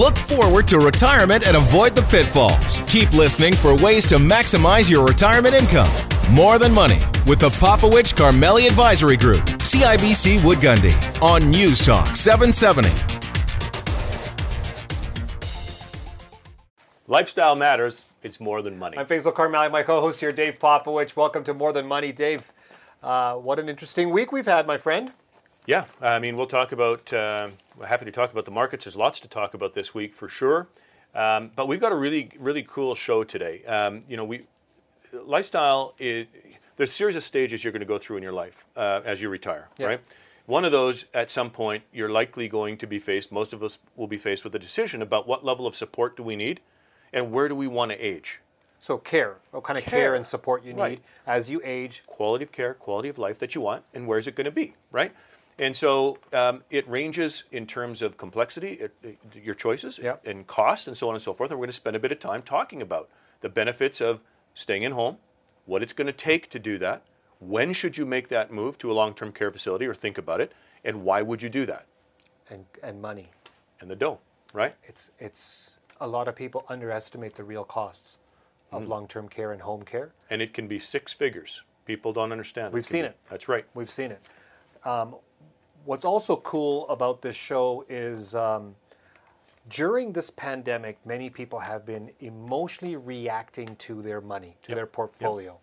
Look forward to retirement and avoid the pitfalls. Keep listening for ways to maximize your retirement income. More Than Money with the Popowich Karmali Advisory Group, CIBC Wood Gundy, on News Talk 770. Lifestyle matters. It's more than money. I'm Faisal Karmali, my co-host here, Dave Popowich. Welcome to More Than Money, Dave. Uh, what an interesting week we've had, my friend. Yeah, I mean, we'll talk about. Uh, we're happy to talk about the markets. There's lots to talk about this week for sure. Um, but we've got a really, really cool show today. Um, you know, we lifestyle. Is, there's a series of stages you're going to go through in your life uh, as you retire, Yeah. right? One of those, at some point, you're likely going to be faced. Most of us will be faced with a decision about what level of support do we need, and where do we want to age. So care, what kind of care, Care. and support you need Right. as you age. quality of care, quality of life that you want, and where's it going to be, right? And so um, it ranges in terms of complexity, it, it- your choices, Yep. and cost, and so on and so forth. And we're going to spend a bit of time talking about the benefits of staying in home, what it's going to take to do that, when should you make that move to a long-term care facility or think about it, and why would you do that, and, and money. and the dough, right? It's it's a lot of people underestimate the real costs of Mm. long-term care and home care. And it can be six figures. People don't understand. We've can seen be- it. That's right. We've seen it. Um, what's also cool about this show is um, during this pandemic, many people have been emotionally reacting to their money, to their portfolio,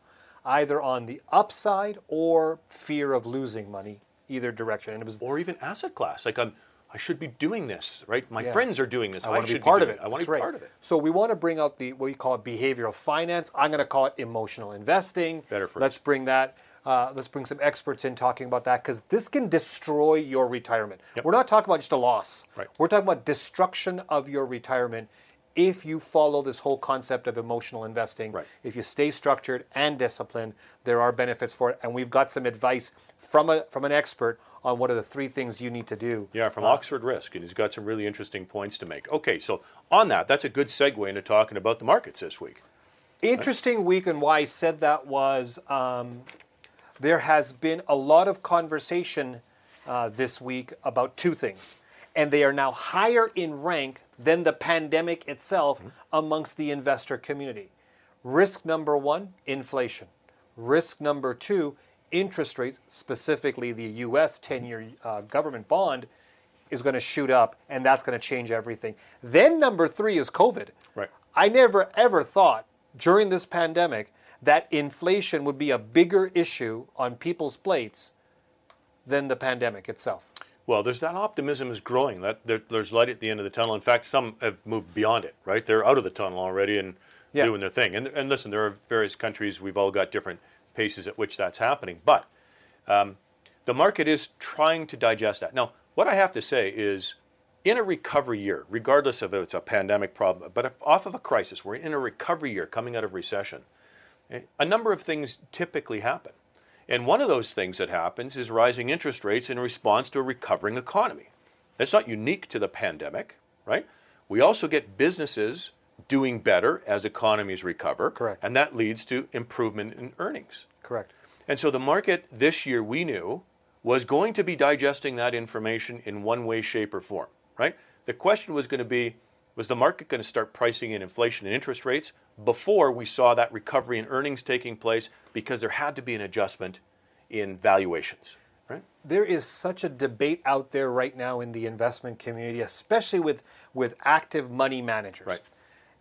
either on the upside or fear of losing money, either direction. And it was or even asset class. Like I'm, I should be doing this, right? My Yeah. friends are doing this. I want to be part of doing it. I want to be right. part of it. So we want to bring out the what we call behavioral finance. I'm going to call it emotional investing. Better phrase. Let's bring that. Uh, let's bring some experts in talking about that because this can destroy your retirement. We're not talking about just a loss. Right. We're talking about destruction of your retirement if you follow this whole concept of emotional investing. Right. If you stay structured and disciplined, there are benefits for it. And we've got some advice from a from an expert on what are the three things you need to do. Yeah, from Oxford Risk, and he's got some really interesting points to make. Okay, so on that, that's a good segue into talking about the markets this week. Interesting week, and why I said that was um, there has been a lot of conversation uh, this week about two things, and they are now higher in rank than the pandemic itself amongst the investor community. Risk number one, inflation. Risk number two, interest rates, specifically the US 10 year uh, government bond, is going to shoot up, and that's going to change everything. Then number three is COVID. Right. I never ever thought during this pandemic that inflation would be a bigger issue on people's plates than the pandemic itself. Well, there's that optimism is growing. That there, there's light at the end of the tunnel. In fact, some have moved beyond it. Right, they're out of the tunnel already and Yeah. doing their thing. And and listen, there are various countries. We've all got different paces at which that's happening. But um, the market is trying to digest that. Now, what I have to say is, in a recovery year, regardless of if it's a pandemic problem, but if off of a crisis, we're in a recovery year coming out of recession. A number of things typically happen. And one of those things that happens is rising interest rates in response to a recovering economy. That's not unique to the pandemic, right? We also get businesses doing better as economies recover. Correct. And that leads to improvement in earnings. Correct. And so the market this year, we knew, was going to be digesting that information in one way, shape, or form, right? The question was going to be was the market going to start pricing in inflation and interest rates before we saw that recovery in earnings taking place because there had to be an adjustment in valuations, right? There is such a debate out there right now in the investment community, especially with, with active money managers. Right.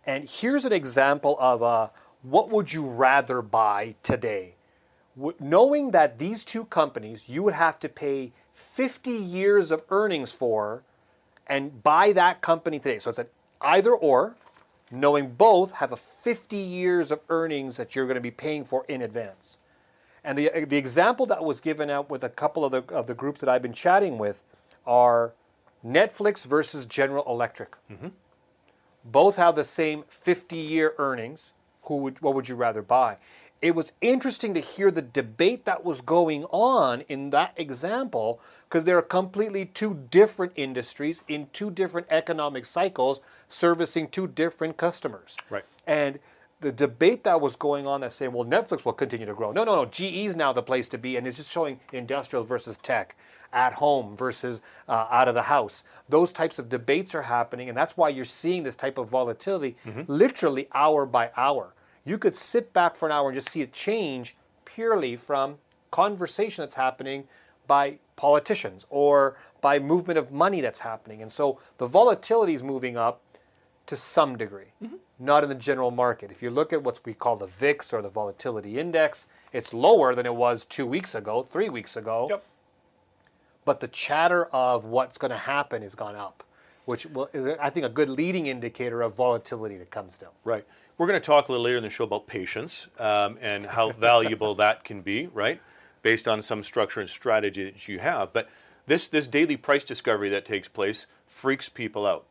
And here's an example of uh, what would you rather buy today? W- knowing that these two companies you would have to pay 50 years of earnings for and buy that company today. So it's an either or, knowing both have a 50 years of earnings that you're going to be paying for in advance. And the, the example that was given out with a couple of the, of the groups that I've been chatting with are Netflix versus General Electric. Mm-hmm. Both have the same 50 year earnings. Who would, what would you rather buy? It was interesting to hear the debate that was going on in that example because they're completely two different industries in two different economic cycles servicing two different customers. Right. And the debate that was going on that saying, well, Netflix will continue to grow. No, no, no. GE is now the place to be, and it's just showing industrial versus tech. at home versus uh, out of the house. Those types of debates are happening, and that's why you're seeing this type of volatility literally hour by hour. You could sit back for an hour and just see it change purely from conversation that's happening by politicians or by movement of money that's happening. And so the volatility is moving up to some degree, not in the general market. If you look at what we call the VIX or the volatility index, it's lower than it was two weeks ago, three weeks ago. Yep. But the chatter of what's going to happen has gone up, which will, is, I think, a good leading indicator of volatility to come still. Right. We're going to talk a little later in the show about patience um, and how valuable that can be, right? Based on some structure and strategy that you have. But this, this daily price discovery that takes place freaks people out,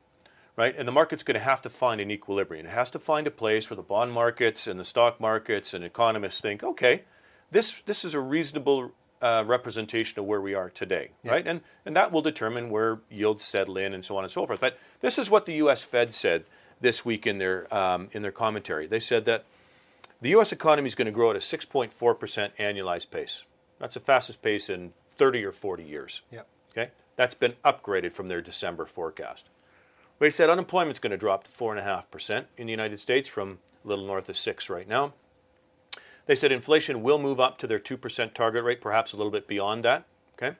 right? And the market's going to have to find an equilibrium. It has to find a place where the bond markets and the stock markets and economists think, okay, this, this is a reasonable uh, representation of where we are today, right? And, and that will determine where yields settle in and so on and so forth. But this is what the U.S. Fed said this week in their, um, in their commentary. They said that the U.S. economy is going to grow at a 6.4% annualized pace. That's the fastest pace in 30 or 40 years. Yeah. Okay, that's been upgraded from their December forecast. They said unemployment's going to drop to four and a half percent in the United States from a little north of six right now. They said inflation will move up to their two percent target rate, perhaps a little bit beyond that. Okay,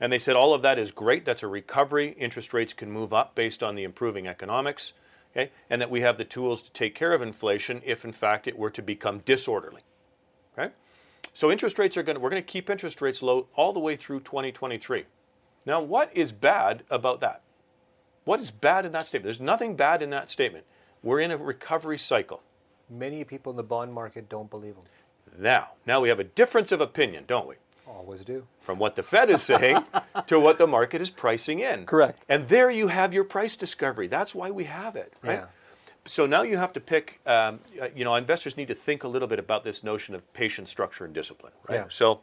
and they said all of that is great. That's a recovery. Interest rates can move up based on the improving economics. Okay, and that we have the tools to take care of inflation if, in fact, it were to become disorderly. Okay, so interest rates are going to, we're going to keep interest rates low all the way through 2023. Now, what is bad about that? What is bad in that statement? There's nothing bad in that statement. We're in a recovery cycle. Many people in the bond market don't believe them. Now, now we have a difference of opinion, don't we? Always do. From what the Fed is saying to what the market is pricing in. Correct. And there you have your price discovery. That's why we have it, right? Yeah. So now you have to pick, um, uh, you know, investors need to think a little bit about this notion of patient structure and discipline, right? Yeah. So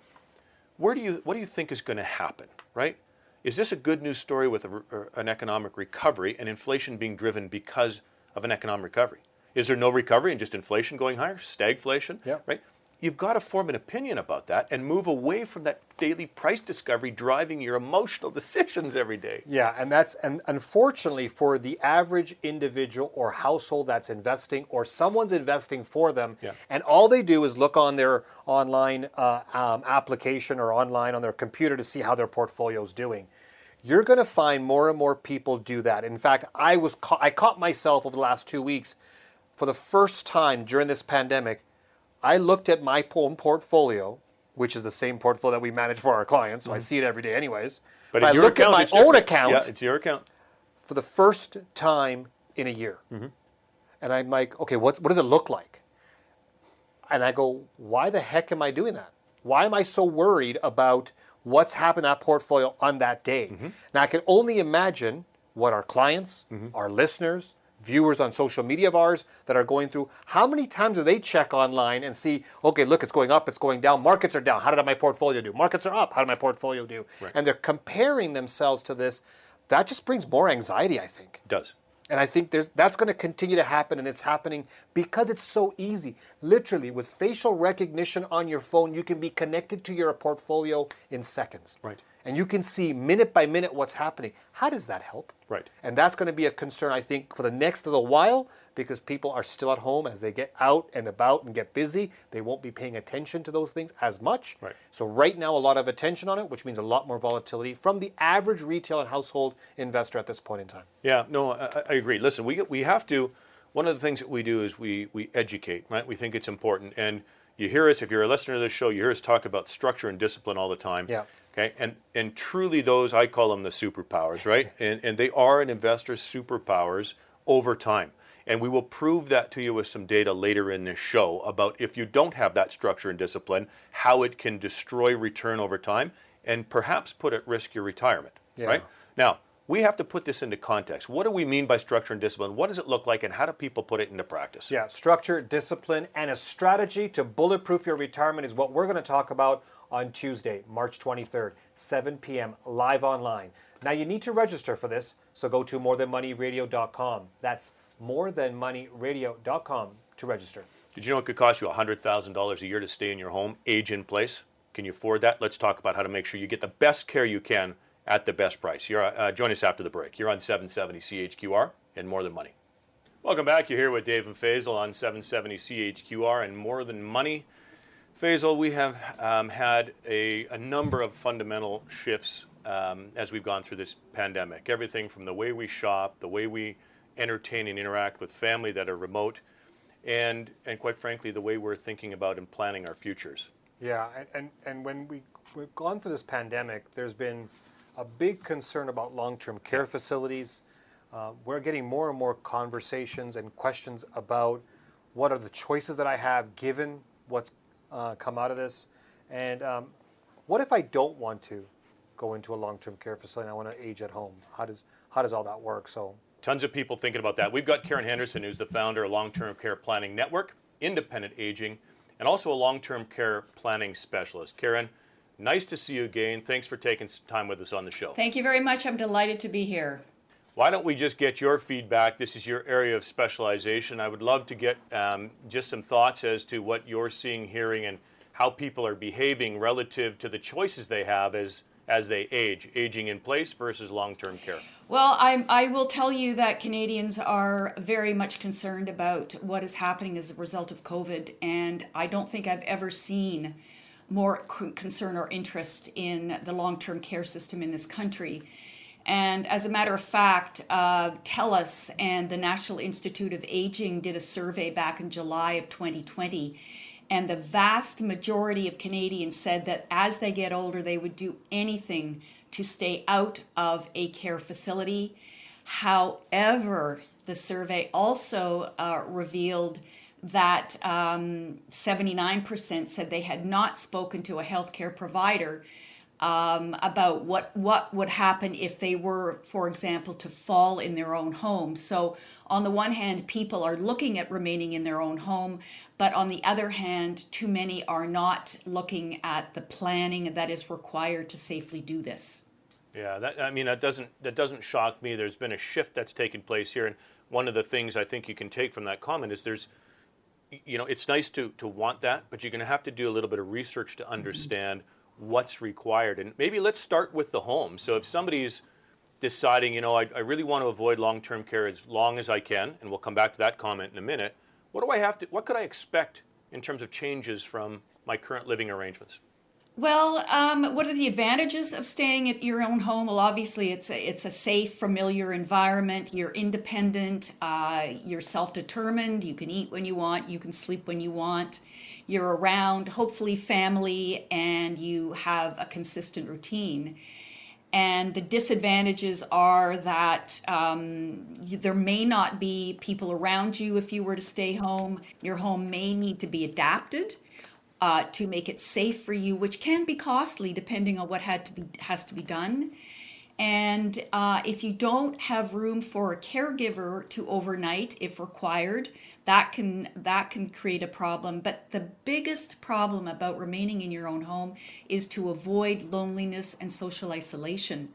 where do you, what do you think is going to happen, right? Is this a good news story with a, an economic recovery and inflation being driven because of an economic recovery? Is there no recovery and just inflation going higher, stagflation, Yeah. right? You've got to form an opinion about that and move away from that daily price discovery driving your emotional decisions every day. Yeah, and that's and unfortunately for the average individual or household that's investing or someone's investing for them, Yeah. and all they do is look on their online uh, um, application or online on their computer to see how their portfolio is doing. You're going to find more and more people do that. In fact, I was ca- I caught myself over the last two weeks for the first time during this pandemic. I looked at my own portfolio, which is the same portfolio that we manage for our clients, so I see it every day, anyways. Mm-hmm. But I looked account, at my own different. account Yeah, it's your account. for the first time in a year. Mm-hmm. And I'm like, okay, what, what does it look like? And I go, why the heck am I doing that? Why am I so worried about what's happened to that portfolio on that day? Mm-hmm. Now, I can only imagine what our clients, our listeners, viewers on social media of ours that are going through, how many times do they check online and see, okay, look, it's going up, it's going down, markets are down, how did my portfolio do? Markets are up, how did my portfolio do? And they're comparing themselves to this. That just brings more anxiety, I think. It does. And I think there's, that's going to continue to happen, and it's happening because it's so easy. Literally, with facial recognition on your phone, you can be connected to your portfolio in seconds. Right. And you can see minute by minute what's happening. How does that help? Right. And that's going to be a concern, I think, for the next little while because people are still at home as they get out and about and get busy. They won't be paying attention to those things as much. Right. So, right now, a lot of attention on it, which means a lot more volatility from the average retail and household investor at this point in time. Yeah, no, I, I agree. Listen, we we have to. One of the things that we do is we we educate, right? We think it's important, and you hear us if you're a listener to this show, you hear us talk about structure and discipline all the time. Yeah. Okay, and and truly, those I call them the superpowers, right? And and they are an investor's superpowers over time. And we will prove that to you with some data later in this show about if you don't have that structure and discipline, how it can destroy return over time and perhaps put at risk your retirement. Yeah. Right? Now, we have to put this into context. What do we mean by structure and discipline? What does it look like, and how do people put it into practice? Yeah, structure, discipline, and a strategy to bulletproof your retirement is what we're going to talk about on Tuesday, March 23rd, 7 p.m., live online. Now, you need to register for this, so go to morethanmoneyradio.com. That's morethanmoneyradio.com to register. Did you know it could cost you $100,000 a year to stay in your home, age in place? Can you afford that? Let's talk about how to make sure you get the best care you can at the best price. You're, uh, join us after the break. You're on 770 CHQR and More Than Money. Welcome back. You're here with Dave and Faisal on 770 CHQR and More Than Money. Faisal, we have um, had a, a, number of fundamental shifts um, as we've gone through this pandemic. Everything from the way we shop, the way we entertain and interact with family that are remote, and, and quite frankly, the way we're thinking about and planning our futures. Yeah, and, and, and when we, we've gone through this pandemic, there's been a big concern about long term care facilities. Uh, we're getting more and more conversations and questions about what are the choices that I have given what's uh, come out of this, and um, what if I don't want to go into a long term care facility and I want to age at home? How does how does all that work? So tons of people thinking about that. We've got Karen Henderson, who's the founder of Long Term Care Planning Network, Independent Aging, and also a long term care planning specialist. Karen, nice to see you again. Thanks for taking some time with us on the show. Thank you very much. I'm delighted to be here. Why don't we just get your feedback? This is your area of specialization. I would love to get um, just some thoughts as to what you're seeing, hearing, and how people are behaving relative to the choices they have as as they age, aging in place versus long-term care. Well, I, I will tell you that Canadians are very much concerned about what is happening as a result of COVID, and I don't think I've ever seen more concern or interest in the long-term care system in this country. And as a matter of fact, uh, TELUS and the National Institute of Aging did a survey back in July of 2020. And the vast majority of Canadians said that as they get older, they would do anything to stay out of a care facility. However, the survey also uh, revealed that um, 79% said they had not spoken to a healthcare provider um, about what what would happen if they were, for example, to fall in their own home. So, on the one hand, people are looking at remaining in their own home, but on the other hand, too many are not looking at the planning that is required to safely do this. Yeah, that, I mean that doesn't that doesn't shock me. There's been a shift that's taken place here, and one of the things I think you can take from that comment is there's you know, it's nice to, to want that, but you're going to have to do a little bit of research to understand mm-hmm what's required. And maybe let's start with the home. So if somebody's deciding, you know, I, I really want to avoid long-term care as long as I can, and we'll come back to that comment in a minute. What do I have to? What could I expect in terms of changes from my current living arrangements? Well, um, what are the advantages of staying at your own home? Well, obviously, it's a, it's a safe, familiar environment. You're independent. Uh, you're self-determined. You can eat when you want. You can sleep when you want. You're around, hopefully, family, and you have a consistent routine. And the disadvantages are that um, there may not be people around you if you were to stay home. Your home may need to be adapted uh, to make it safe for you, which can be costly depending on what had to be has to be done. And uh, if you don't have room for a caregiver to overnight, if required, that can that can create a problem. But the biggest problem about remaining in your own home is to avoid loneliness and social isolation.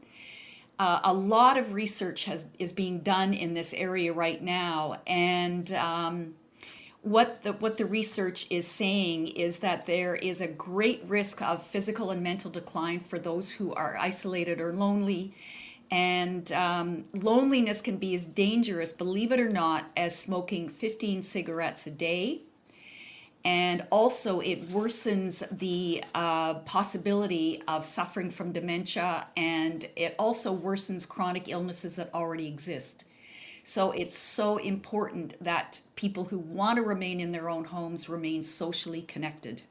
Uh, a lot of research has is being done in this area right now, and um, what the what the research is saying is that there is a great risk of physical and mental decline for those who are isolated or lonely. And um, loneliness can be as dangerous believe it or not as smoking 15 cigarettes a day. And also it worsens the uh, possibility of suffering from dementia and it also worsens chronic illnesses that already exist so it's so important that people who want to remain in their own homes remain socially connected.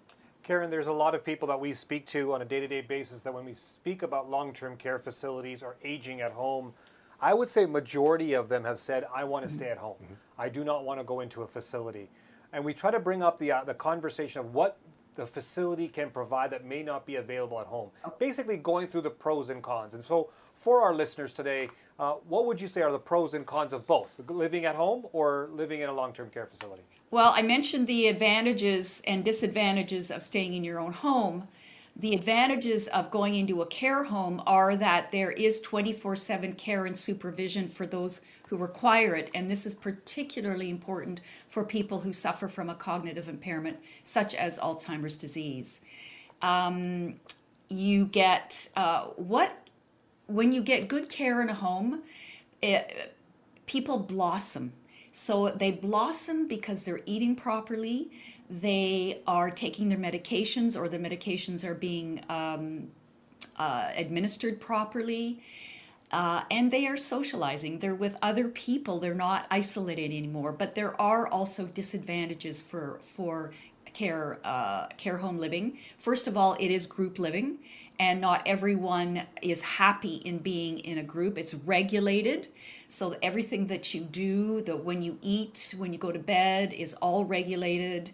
Karen, there's a lot of people that we speak to on a day to day basis that when we speak about long term care facilities or aging at home, I would say majority of them have said, I want to stay at home. Mm-hmm. I do not want to go into a facility. And we try to bring up the, uh, the conversation of what the facility can provide that may not be available at home. Basically, going through the pros and cons. And so, for our listeners today, uh, what would you say are the pros and cons of both, living at home or living in a long term care facility? Well, I mentioned the advantages and disadvantages of staying in your own home. The advantages of going into a care home are that there is 24 7 care and supervision for those who require it. And this is particularly important for people who suffer from a cognitive impairment, such as Alzheimer's disease. Um, you get uh, what when you get good care in a home, it, people blossom. So they blossom because they're eating properly, they are taking their medications, or the medications are being um, uh, administered properly. Uh, and they are socializing. They're with other people. They're not isolated anymore. But there are also disadvantages for for care uh, care home living. First of all, it is group living, and not everyone is happy in being in a group. It's regulated, so everything that you do, the when you eat, when you go to bed, is all regulated.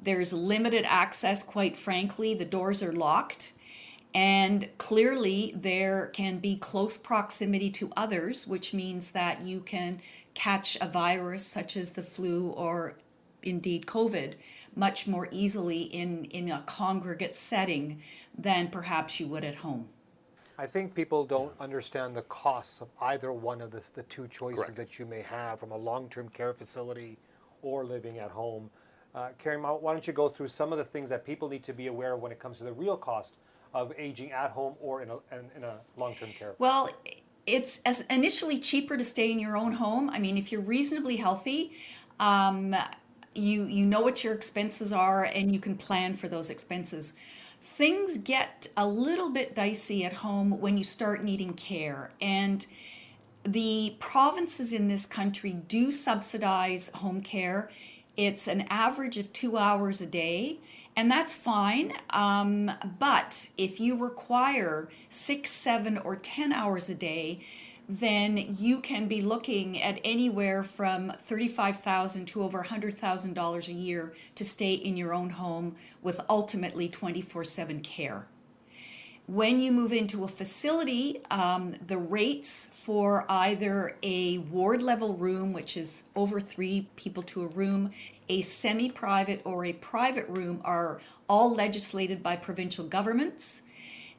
There's limited access. Quite frankly, the doors are locked and clearly, there can be close proximity to others, which means that you can catch a virus such as the flu or indeed COVID much more easily in, in a congregate setting than perhaps you would at home. I think people don't understand the costs of either one of the, the two choices Correct. that you may have from a long term care facility or living at home. Uh, Karen, why don't you go through some of the things that people need to be aware of when it comes to the real cost of aging at home or in a, in, in a long-term care? Facility. Well, it's as initially cheaper to stay in your own home. I mean, if you're reasonably healthy, um, you you know what your expenses are and you can plan for those expenses. Things get a little bit dicey at home when you start needing care and the provinces in this country do subsidize home care. It's an average of two hours a day and that's fine. Um, but if you require six, seven, or 10 hours a day, then you can be looking at anywhere from 35,000 to over $100,000 a year to stay in your own home with ultimately 24 7 care. When you move into a facility, um, the rates for either a ward level room, which is over three people to a room, a semi private or a private room are all legislated by provincial governments.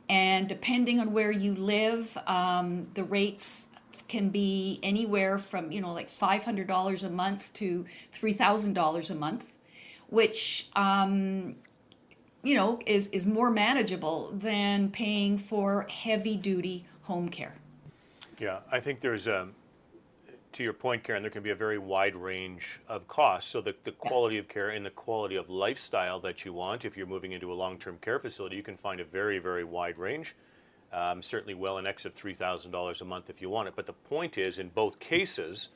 And depending on where you live, um, the rates can be anywhere from, you know, like $500 a month to $3,000 a month, which um, you know, is, is more manageable than paying for heavy duty home care. Yeah, I think there's, um, to your point, Karen, there can be a very wide range of costs. So the, the quality of care and the quality of lifestyle that you want, if you're moving into a long-term care facility, you can find a very, very wide range. Um, certainly well in excess of $3,000 a month if you want it. But the point is, in both cases,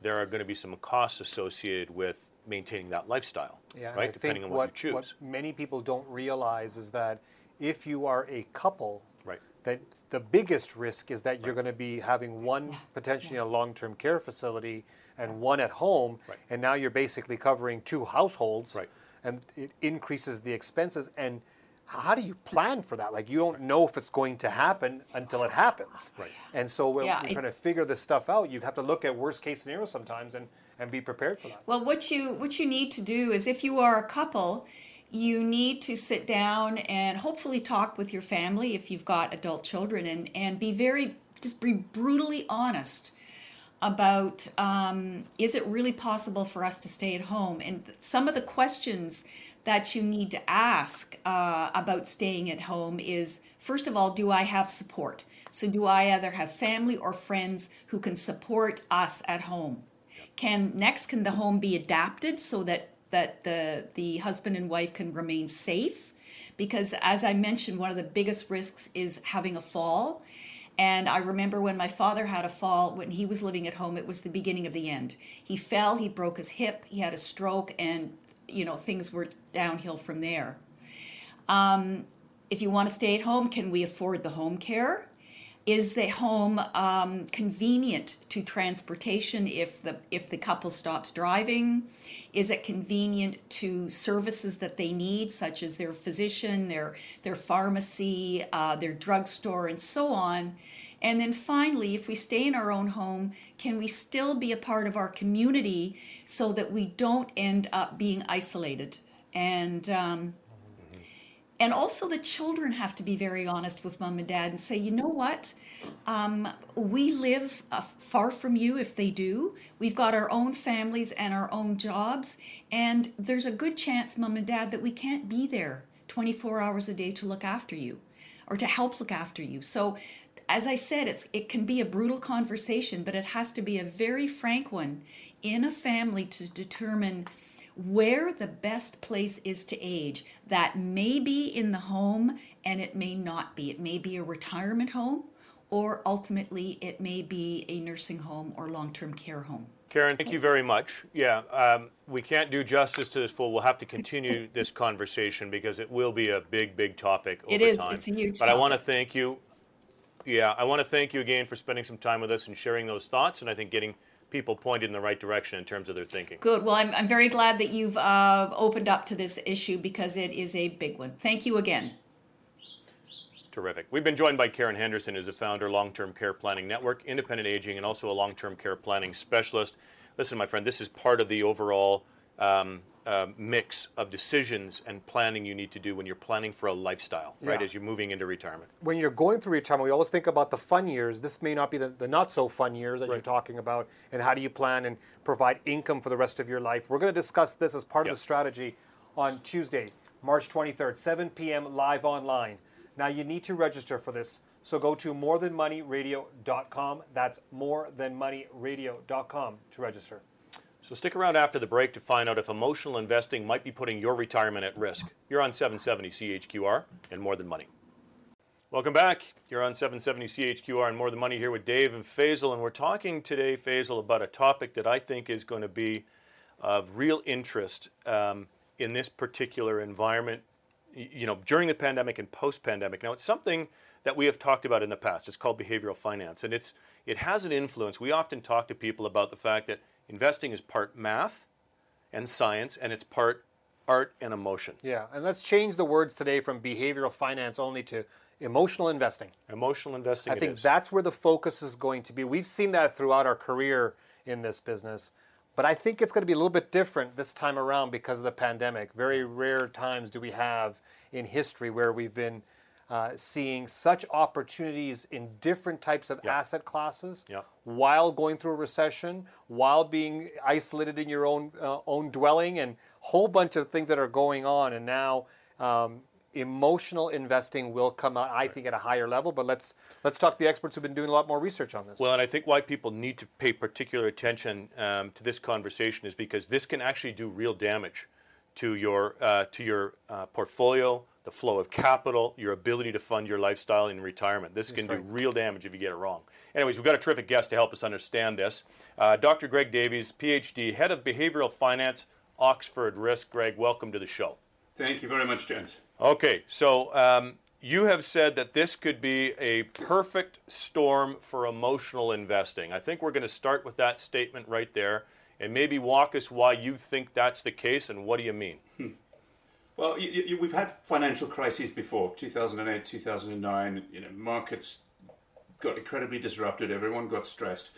there are going to be some costs associated with maintaining that lifestyle, yeah, right? Depending on what, what, you choose. What many people don't realize is that if you are a couple. That the biggest risk is that right. you're going to be having one potentially yeah. a long-term care facility and one at home, right. and now you're basically covering two households, right. and it increases the expenses. And how do you plan for that? Like you don't know if it's going to happen until it happens. Right. And so when yeah, you're trying to figure this stuff out, you have to look at worst case scenarios sometimes and and be prepared for that. Well, what you what you need to do is if you are a couple, you need to sit down and hopefully talk with your family if you've got adult children and and be very just be brutally honest about um, is it really possible for us to stay at home? And some of the questions that you need to ask uh, about staying at home is first of all do i have support? So do i either have family or friends who can support us at home? Can next can the home be adapted so that that the the husband and wife can remain safe? Because as I mentioned, one of the biggest risks is having a fall. And I remember when my father had a fall when he was living at home, it was the beginning of the end. He fell, he broke his hip, he had a stroke, and you know things were downhill from there. Um, if you want to stay at home, can we afford the home care? Is the home um, convenient to transportation if the if the couple stops driving? Is it convenient to services that they need, such as their physician, their their pharmacy, uh, their drugstore, and so on? And then finally, if we stay in our own home, can we still be a part of our community so that we don't end up being isolated? And um, and also, the children have to be very honest with mom and dad and say, you know what? Um, we live uh, far from you if they do. We've got our own families and our own jobs. And there's a good chance, mom and dad, that we can't be there 24 hours a day to look after you or to help look after you. So as I said, it's it can be a brutal conversation, but it has to be a very frank one in a family to determine where the best place is to age. That may be in the home and it may not be. It may be a retirement home or ultimately it may be a nursing home or long-term care home. Karen, thank you very much. Yeah, um, we can't do justice to this full. We'll have to continue this conversation because it will be a big, big topic over It is. time. It's a huge But I want to thank you. Yeah, I want to thank you again for spending some time with us and sharing those thoughts, and I think getting people pointed in the right direction in terms of their thinking. Good. Well, I'm, I'm very glad that you've uh, opened up to this issue because it is a big one. Thank you again. Terrific. We've been joined by Karen Henderson, who's the founder of Long Term Care Planning Network, independent aging, and also a long term care planning specialist. Listen, my friend, this is part of the overall um, uh, mix of decisions and planning you need to do when you're planning for a lifestyle, right, as you're moving into retirement. when you're going through retirement, we always think about the fun years. This may not be the, the not so fun years that you're talking about. And how do you plan and provide income for the rest of your life? We're going to discuss this as part Yep. of the strategy on Tuesday, March 23rd, 7 p.m. live online. Now, you need to register for this. So go to morethanmoneyradio.com. That's morethanmoneyradio.com to register. So stick around after the break to find out if emotional investing might be putting your retirement at risk. You're on 770 CHQR and More Than Money. Welcome back. You're on 770 CHQR and More Than Money here with Dave and Faisal, and we're talking today, Faisal, about a topic that I think is going to be of real interest um, in this particular environment. You know, during the pandemic and post-pandemic. Now, it's something that we have talked about in the past. It's called behavioral finance, and it's it has an influence. We often talk to people about the fact that investing is part math and science, and it's part art and emotion. Yeah, and let's change the words today from behavioral finance only to emotional investing. Emotional investing. I think is. that's where the focus is going to be. We've seen that throughout our career in this business, but I think it's going to be a little bit different this time around because of the pandemic. Very rare times do we have in history where we've been uh, seeing such opportunities in different types of asset classes Yeah. while going through a recession, while being isolated in your own uh, own dwelling, and whole bunch of things that are going on. And now, um, emotional investing will come out, I think, at a higher level. But let's let's talk to the experts who've been doing a lot more research on this. Well, and I think why people need to pay particular attention um, to this conversation is because this can actually do real damage to your uh, to your uh, portfolio, the flow of capital, your ability to fund your lifestyle in retirement. This can do real damage if you get it wrong. Anyways, we've got a terrific guest to help us understand this. Uh, Dr. Greg Davies, PhD, head of behavioral finance, Oxford Risk. Greg, welcome to the show. Thank you very much, gents. Okay, so um, you have said that this could be a perfect storm for emotional investing. I think we're going to start with that statement right there and maybe walk us why you think that's the case and what do you mean? Well, you, you, we've had financial crises before 2008, 2009. You know, markets got incredibly disrupted, everyone got stressed.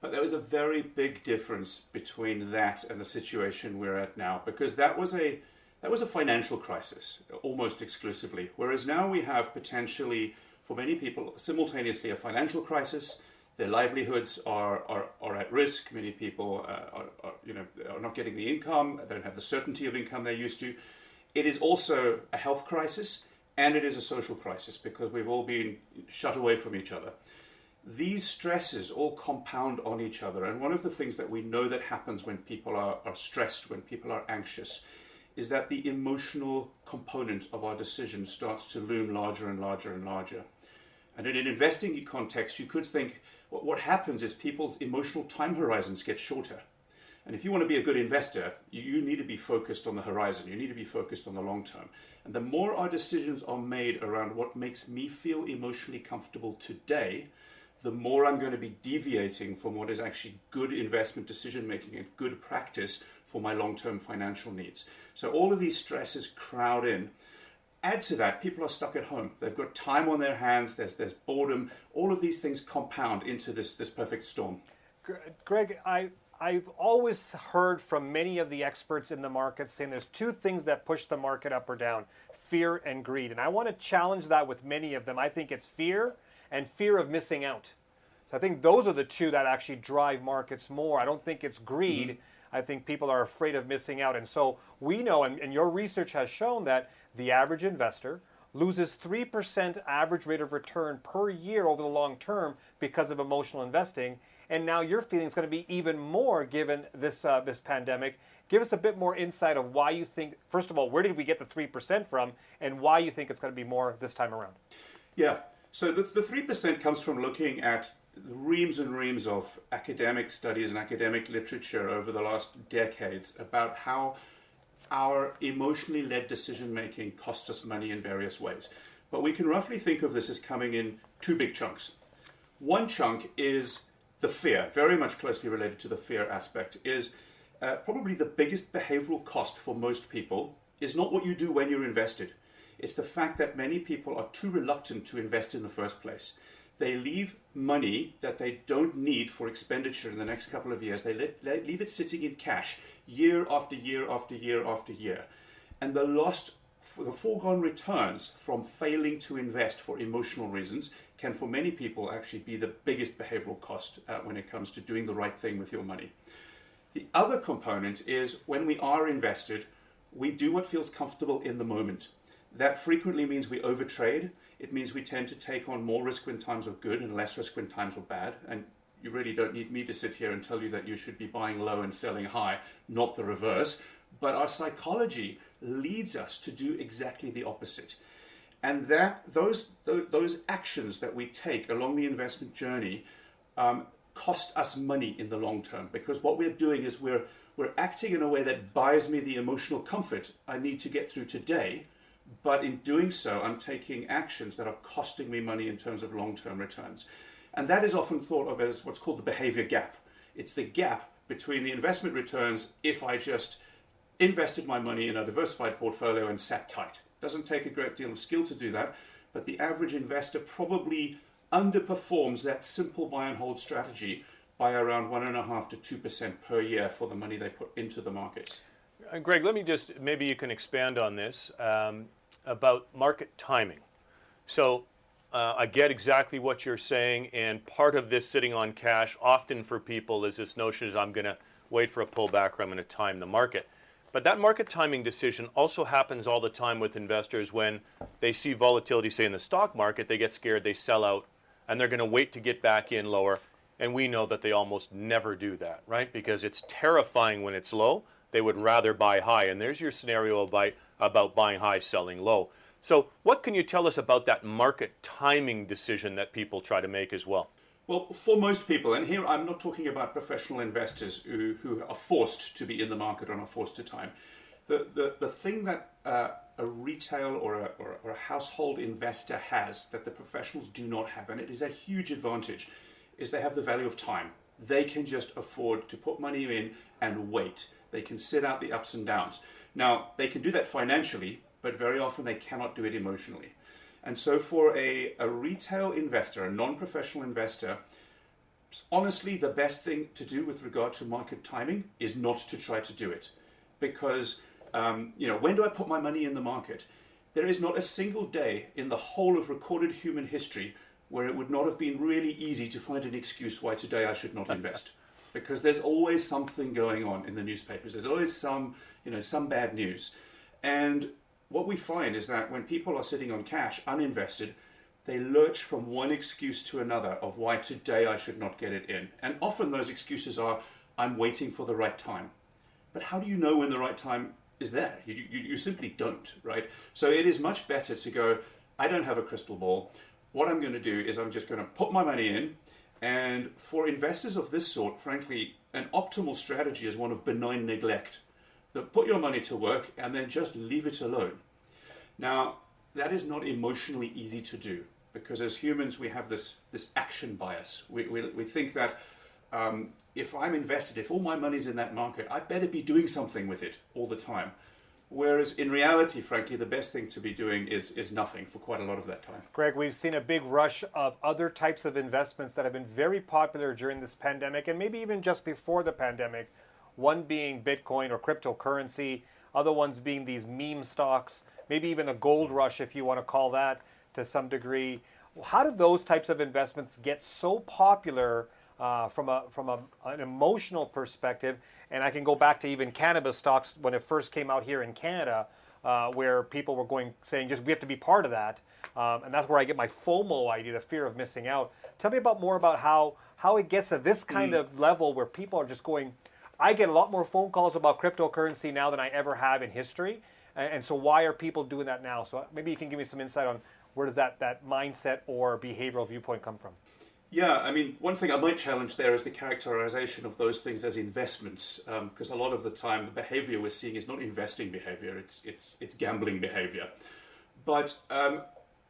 But there was a very big difference between that and the situation we're at now because that was a that was a financial crisis almost exclusively whereas now we have potentially for many people simultaneously a financial crisis their livelihoods are, are, are at risk many people uh, are, are you know are not getting the income they don't have the certainty of income they used to it is also a health crisis and it is a social crisis because we've all been shut away from each other these stresses all compound on each other. And one of the things that we know that happens when people are, are stressed, when people are anxious, is that the emotional component of our decision starts to loom larger and larger and larger. And in an investing context, you could think what, what happens is people's emotional time horizons get shorter. And if you want to be a good investor, you, you need to be focused on the horizon. You need to be focused on the long term. And the more our decisions are made around what makes me feel emotionally comfortable today, the more I'm going to be deviating from what is actually good investment decision making and good practice for my long term financial needs. So all of these stresses crowd in. Add to that, people are stuck at home. They've got time on their hands, there's, there's boredom. All of these things compound into this, this perfect storm. Greg, I, I've always heard from many of the experts in the market saying there's two things that push the market up or down fear and greed. And I want to challenge that with many of them. I think it's fear and fear of missing out. So I think those are the two that actually drive markets more. I don't think it's greed. Mm-hmm. I think people are afraid of missing out. And so we know, and, and your research has shown that the average investor loses 3% average rate of return per year over the long term because of emotional investing. And now you're feeling is going to be even more given this, uh, this pandemic. Give us a bit more insight of why you think, first of all, where did we get the 3% from and why you think it's going to be more this time around? Yeah, so the, the 3% comes from looking at reams and reams of academic studies and academic literature over the last decades about how our emotionally led decision making costs us money in various ways. But we can roughly think of this as coming in two big chunks. One chunk is the fear, very much closely related to the fear aspect, is uh, probably the biggest behavioral cost for most people is not what you do when you're invested. It's the fact that many people are too reluctant to invest in the first place. They leave money that they don't need for expenditure in the next couple of years. They, leave it sitting in cash year after year after year after year. And the lost, the foregone returns from failing to invest for emotional reasons can, for many people, actually be the biggest behavioral cost uh, when it comes to doing the right thing with your money. The other component is when we are invested, we do what feels comfortable in the moment. That frequently means we overtrade. It means we tend to take on more risk when times are good and less risk when times are bad. And you really don't need me to sit here and tell you that you should be buying low and selling high, not the reverse. But our psychology leads us to do exactly the opposite. And that those those actions that we take along the investment journey um, cost us money in the long term because what we're doing is we're we're acting in a way that buys me the emotional comfort I need to get through today but in doing so, I'm taking actions that are costing me money in terms of long term returns. And that is often thought of as what's called the behavior gap. It's the gap between the investment returns if I just invested my money in a diversified portfolio and sat tight. Doesn't take a great deal of skill to do that, but the average investor probably underperforms that simple buy and hold strategy by around one and a half to two percent per year for the money they put into the markets. Uh, Greg, let me just maybe you can expand on this um, about market timing. So uh, I get exactly what you're saying, and part of this sitting on cash often for people is this notion is I'm going to wait for a pullback or I'm going to time the market. But that market timing decision also happens all the time with investors when they see volatility, say in the stock market, they get scared, they sell out, and they're going to wait to get back in lower. And we know that they almost never do that, right? Because it's terrifying when it's low they would rather buy high. And there's your scenario about, about buying high, selling low. So, what can you tell us about that market timing decision that people try to make as well? Well, for most people, and here I'm not talking about professional investors who, who are forced to be in the market and are forced to time. The, the, the thing that uh, a retail or a, or, or a household investor has that the professionals do not have, and it is a huge advantage, is they have the value of time. They can just afford to put money in and wait. They can sit out the ups and downs. Now, they can do that financially, but very often they cannot do it emotionally. And so, for a, a retail investor, a non professional investor, honestly, the best thing to do with regard to market timing is not to try to do it. Because, um, you know, when do I put my money in the market? There is not a single day in the whole of recorded human history where it would not have been really easy to find an excuse why today I should not invest because there's always something going on in the newspapers. There's always some, you know, some bad news. And what we find is that when people are sitting on cash uninvested, they lurch from one excuse to another of why today I should not get it in. And often those excuses are, I'm waiting for the right time. But how do you know when the right time is there? You, you, you simply don't, right? So it is much better to go, I don't have a crystal ball. What I'm going to do is I'm just going to put my money in and for investors of this sort, frankly, an optimal strategy is one of benign neglect. That put your money to work and then just leave it alone. Now, that is not emotionally easy to do because as humans we have this, this action bias. We, we, we think that um, if I'm invested, if all my money's in that market, I better be doing something with it all the time. Whereas in reality, frankly, the best thing to be doing is, is nothing for quite a lot of that time. Greg, we've seen a big rush of other types of investments that have been very popular during this pandemic and maybe even just before the pandemic. One being Bitcoin or cryptocurrency, other ones being these meme stocks, maybe even a gold rush, if you want to call that to some degree. How did those types of investments get so popular? uh, from a from a, an emotional perspective. And I can go back to even cannabis stocks when it first came out here in Canada. uh, where people were going saying just we have to be part of that, um, and that's where I get my FOMO idea, the fear of missing out. Tell me about more about how how it gets to this kind mm. of level where people are just going. I get a lot more phone calls about cryptocurrency now than I ever have in history, and, so why are people doing that now? So maybe you can give me some insight on where does that that mindset or behavioral viewpoint come from? Yeah, I mean, one thing I might challenge there is the characterization of those things as investments, because um, a lot of the time the behavior we're seeing is not investing behavior; it's it's it's gambling behavior. But um,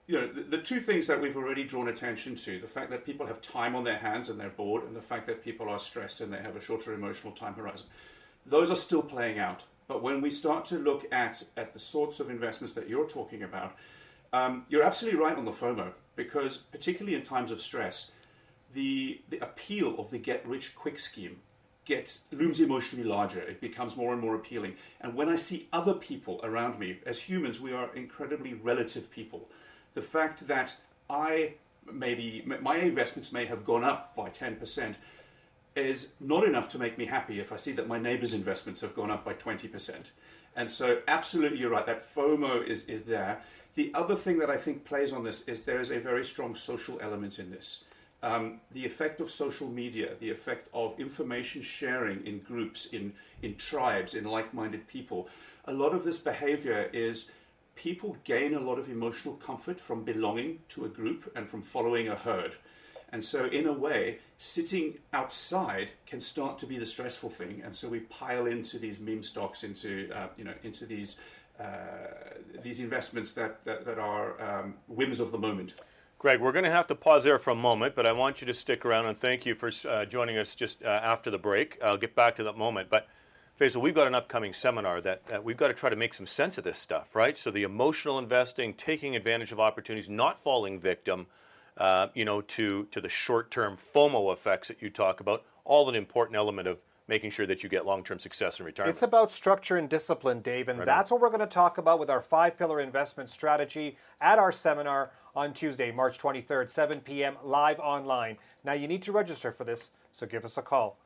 you know, the, the, two things that we've already drawn attention to: the fact that people have time on their hands and they're bored, and the fact that people are stressed and they have a shorter emotional time horizon. Those are still playing out. But when we start to look at at the sorts of investments that you're talking about, um, you're absolutely right on the FOMO, because particularly in times of stress the, the appeal of the get rich quick scheme gets looms emotionally larger. It becomes more and more appealing. And when I see other people around me, as humans, we are incredibly relative people. The fact that I maybe my investments may have gone up by 10% is not enough to make me happy if I see that my neighbor's investments have gone up by 20%. And so, absolutely, you're right, that FOMO is, is there. The other thing that I think plays on this is there is a very strong social element in this um, the effect of social media, the effect of information sharing in groups, in, in tribes, in like minded people. A lot of this behavior is people gain a lot of emotional comfort from belonging to a group and from following a herd. And so, in a way, sitting outside can start to be the stressful thing. And so we pile into these meme stocks, into uh, you know, into these uh, these investments that that, that are um, whims of the moment. Greg, we're going to have to pause there for a moment, but I want you to stick around and thank you for uh, joining us just uh, after the break. I'll get back to that moment. But Faisal, we've got an upcoming seminar that uh, we've got to try to make some sense of this stuff, right? So the emotional investing, taking advantage of opportunities, not falling victim, uh, you know, to to the short-term FOMO effects that you talk about, all an important element of making sure that you get long-term success in retirement. It's about structure and discipline, Dave, and right that's on. what we're going to talk about with our five-pillar investment strategy at our seminar on Tuesday, March 23rd, 7 p.m. live online. Now you need to register for this, so give us a call.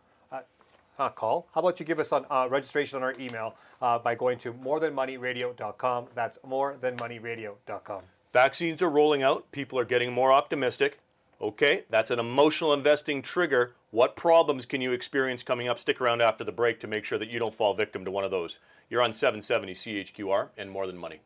Uh, call. How about you give us on uh, registration on our email uh, by going to morethanmoneyradio.com. That's morethanmoneyradio.com. Vaccines are rolling out. People are getting more optimistic. Okay, that's an emotional investing trigger. What problems can you experience coming up? Stick around after the break to make sure that you don't fall victim to one of those. You're on 770 CHQR and More Than Money.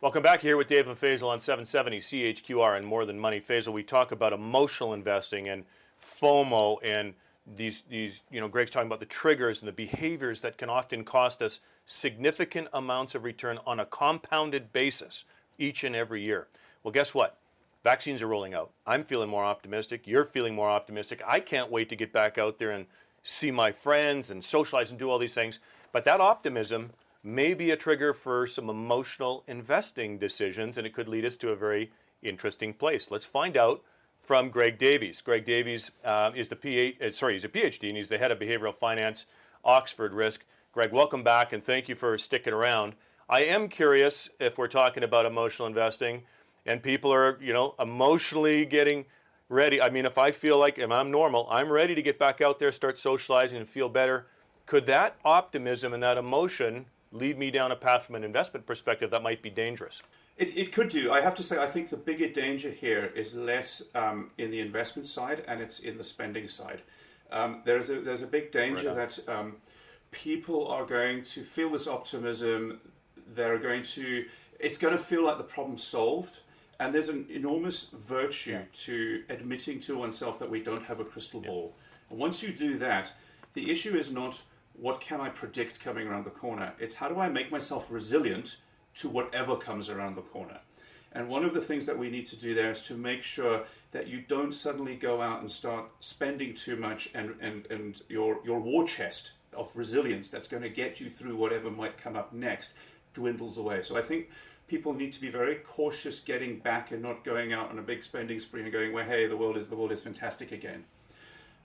Welcome back here with Dave and Faisal on 770 CHQR and More Than Money. Faisal, we talk about emotional investing and FOMO and these, these, you know, Greg's talking about the triggers and the behaviors that can often cost us significant amounts of return on a compounded basis each and every year. Well, guess what? Vaccines are rolling out. I'm feeling more optimistic. You're feeling more optimistic. I can't wait to get back out there and see my friends and socialize and do all these things. But that optimism may be a trigger for some emotional investing decisions, and it could lead us to a very interesting place. Let's find out from Greg Davies. Greg Davies uh, is the PhD, uh, sorry, he's a PhD, and he's the head of behavioral finance, Oxford Risk. Greg, welcome back, and thank you for sticking around. I am curious if we're talking about emotional investing, and people are, you know, emotionally getting ready. I mean, if I feel like if I'm normal, I'm ready to get back out there, start socializing, and feel better. Could that optimism and that emotion lead me down a path from an investment perspective that might be dangerous. It, it could do. I have to say, I think the bigger danger here is less um, in the investment side and it's in the spending side. Um, there's, a, there's a big danger right that um, people are going to feel this optimism. They're going to, it's going to feel like the problem's solved. And there's an enormous virtue yeah. to admitting to oneself that we don't have a crystal yeah. ball. And once you do that, the issue is not what can I predict coming around the corner? It's how do I make myself resilient to whatever comes around the corner? And one of the things that we need to do there is to make sure that you don't suddenly go out and start spending too much and, and, and your, your war chest of resilience that's going to get you through whatever might come up next dwindles away. So I think people need to be very cautious getting back and not going out on a big spending spree and going, well, hey, the world is the world is fantastic again.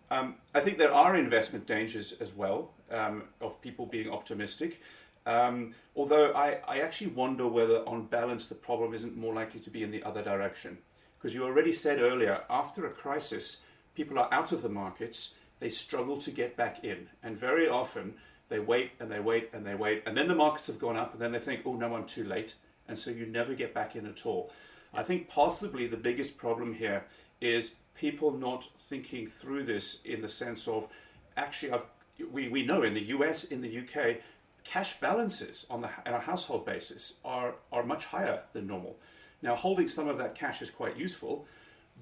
Um, I think there are investment dangers as well um, of people being optimistic. Um, although I, I actually wonder whether, on balance, the problem isn't more likely to be in the other direction. Because you already said earlier, after a crisis, people are out of the markets, they struggle to get back in. And very often, They wait and they wait and they wait, and then the markets have gone up, and then they think, oh no, I'm too late, and so you never get back in at all. I think possibly the biggest problem here is people not thinking through this in the sense of actually, I've, we, we know in the US, in the UK, cash balances on, the, on a household basis are, are much higher than normal. Now, holding some of that cash is quite useful,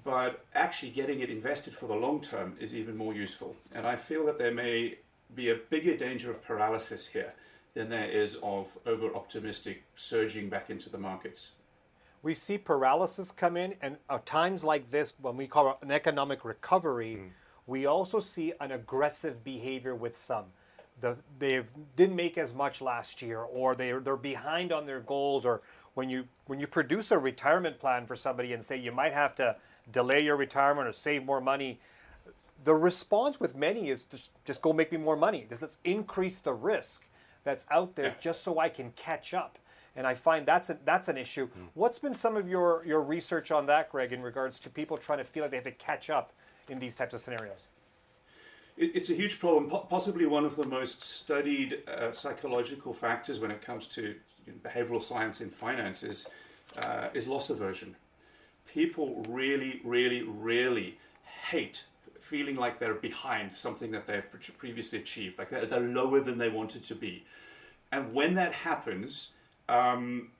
but actually getting it invested for the long term is even more useful. And I feel that there may be a bigger danger of paralysis here than there is of over optimistic surging back into the markets. We see paralysis come in, and at times like this, when we call an economic recovery, mm. we also see an aggressive behavior with some. The, they didn't make as much last year, or they're, they're behind on their goals, or when you when you produce a retirement plan for somebody and say you might have to delay your retirement or save more money, the response with many is just, just go make me more money. Just let's increase the risk that's out there yeah. just so I can catch up. And I find that's a, that's an issue. Mm. What's been some of your, your research on that, Greg, in regards to people trying to feel like they have to catch up in these types of scenarios? It's a huge problem, possibly one of the most studied uh, psychological factors when it comes to behavioral science in finance is, uh, is loss aversion. People really, really, really hate feeling like they're behind something that they've previously achieved, like they're, they're lower than they wanted to be. And when that happens, um,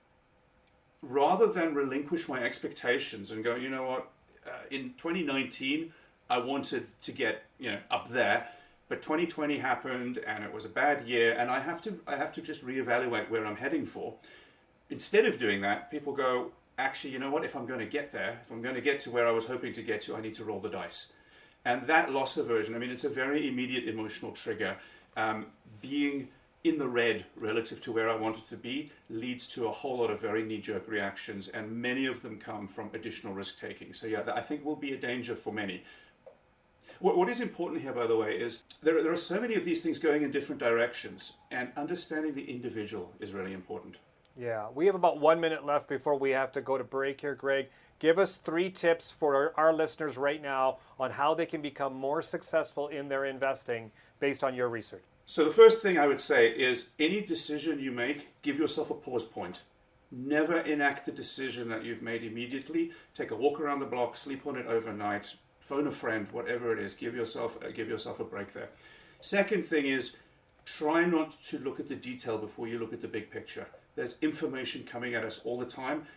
rather than relinquish my expectations and go, you know what, uh, in 2019, I wanted to get you know up there, but 2020 happened and it was a bad year, and I have to I have to just reevaluate where I'm heading for. Instead of doing that, people go, actually, you know what? If I'm going to get there, if I'm going to get to where I was hoping to get to, I need to roll the dice. And that loss aversion, I mean, it's a very immediate emotional trigger. Um, being in the red relative to where I wanted to be leads to a whole lot of very knee jerk reactions, and many of them come from additional risk taking. So, yeah, I think will be a danger for many. What, what is important here, by the way, is there, there are so many of these things going in different directions, and understanding the individual is really important. Yeah, we have about one minute left before we have to go to break here, Greg. Give us three tips for our, our listeners right now on how they can become more successful in their investing based on your research. So, the first thing I would say is any decision you make, give yourself a pause point. Never enact the decision that you've made immediately. Take a walk around the block, sleep on it overnight, phone a friend, whatever it is. Give yourself, uh, give yourself a break there. Second thing is try not to look at the detail before you look at the big picture. There's information coming at us all the time.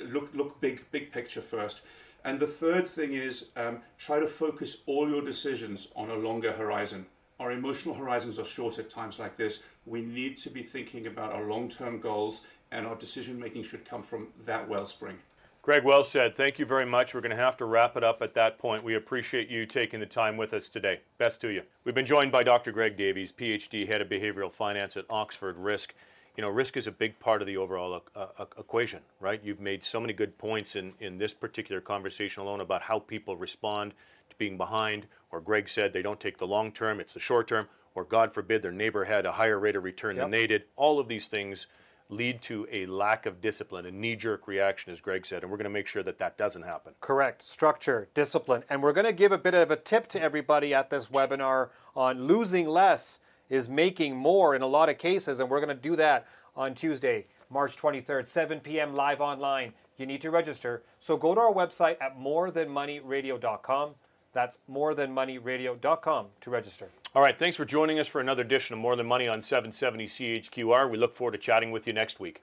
Look, look big, big picture first. And the third thing is um, try to focus all your decisions on a longer horizon our emotional horizons are short at times like this. We need to be thinking about our long term goals, and our decision making should come from that wellspring. Greg, well said. Thank you very much. We're going to have to wrap it up at that point. We appreciate you taking the time with us today. Best to you. We've been joined by Dr. Greg Davies, PhD, Head of Behavioral Finance at Oxford Risk. You know, risk is a big part of the overall uh, uh, equation, right? You've made so many good points in, in this particular conversation alone about how people respond to being behind, or Greg said they don't take the long term, it's the short term, or God forbid their neighbor had a higher rate of return yep. than they did. All of these things lead to a lack of discipline, a knee jerk reaction, as Greg said, and we're going to make sure that that doesn't happen. Correct. Structure, discipline. And we're going to give a bit of a tip to everybody at this webinar on losing less is making more in a lot of cases, and we're going to do that on Tuesday, March 23rd, 7 p.m. live online. You need to register. So go to our website at morethanmoneyradio.com. That's morethanmoneyradio.com to register. All right, thanks for joining us for another edition of More Than Money on 770 CHQR. We look forward to chatting with you next week.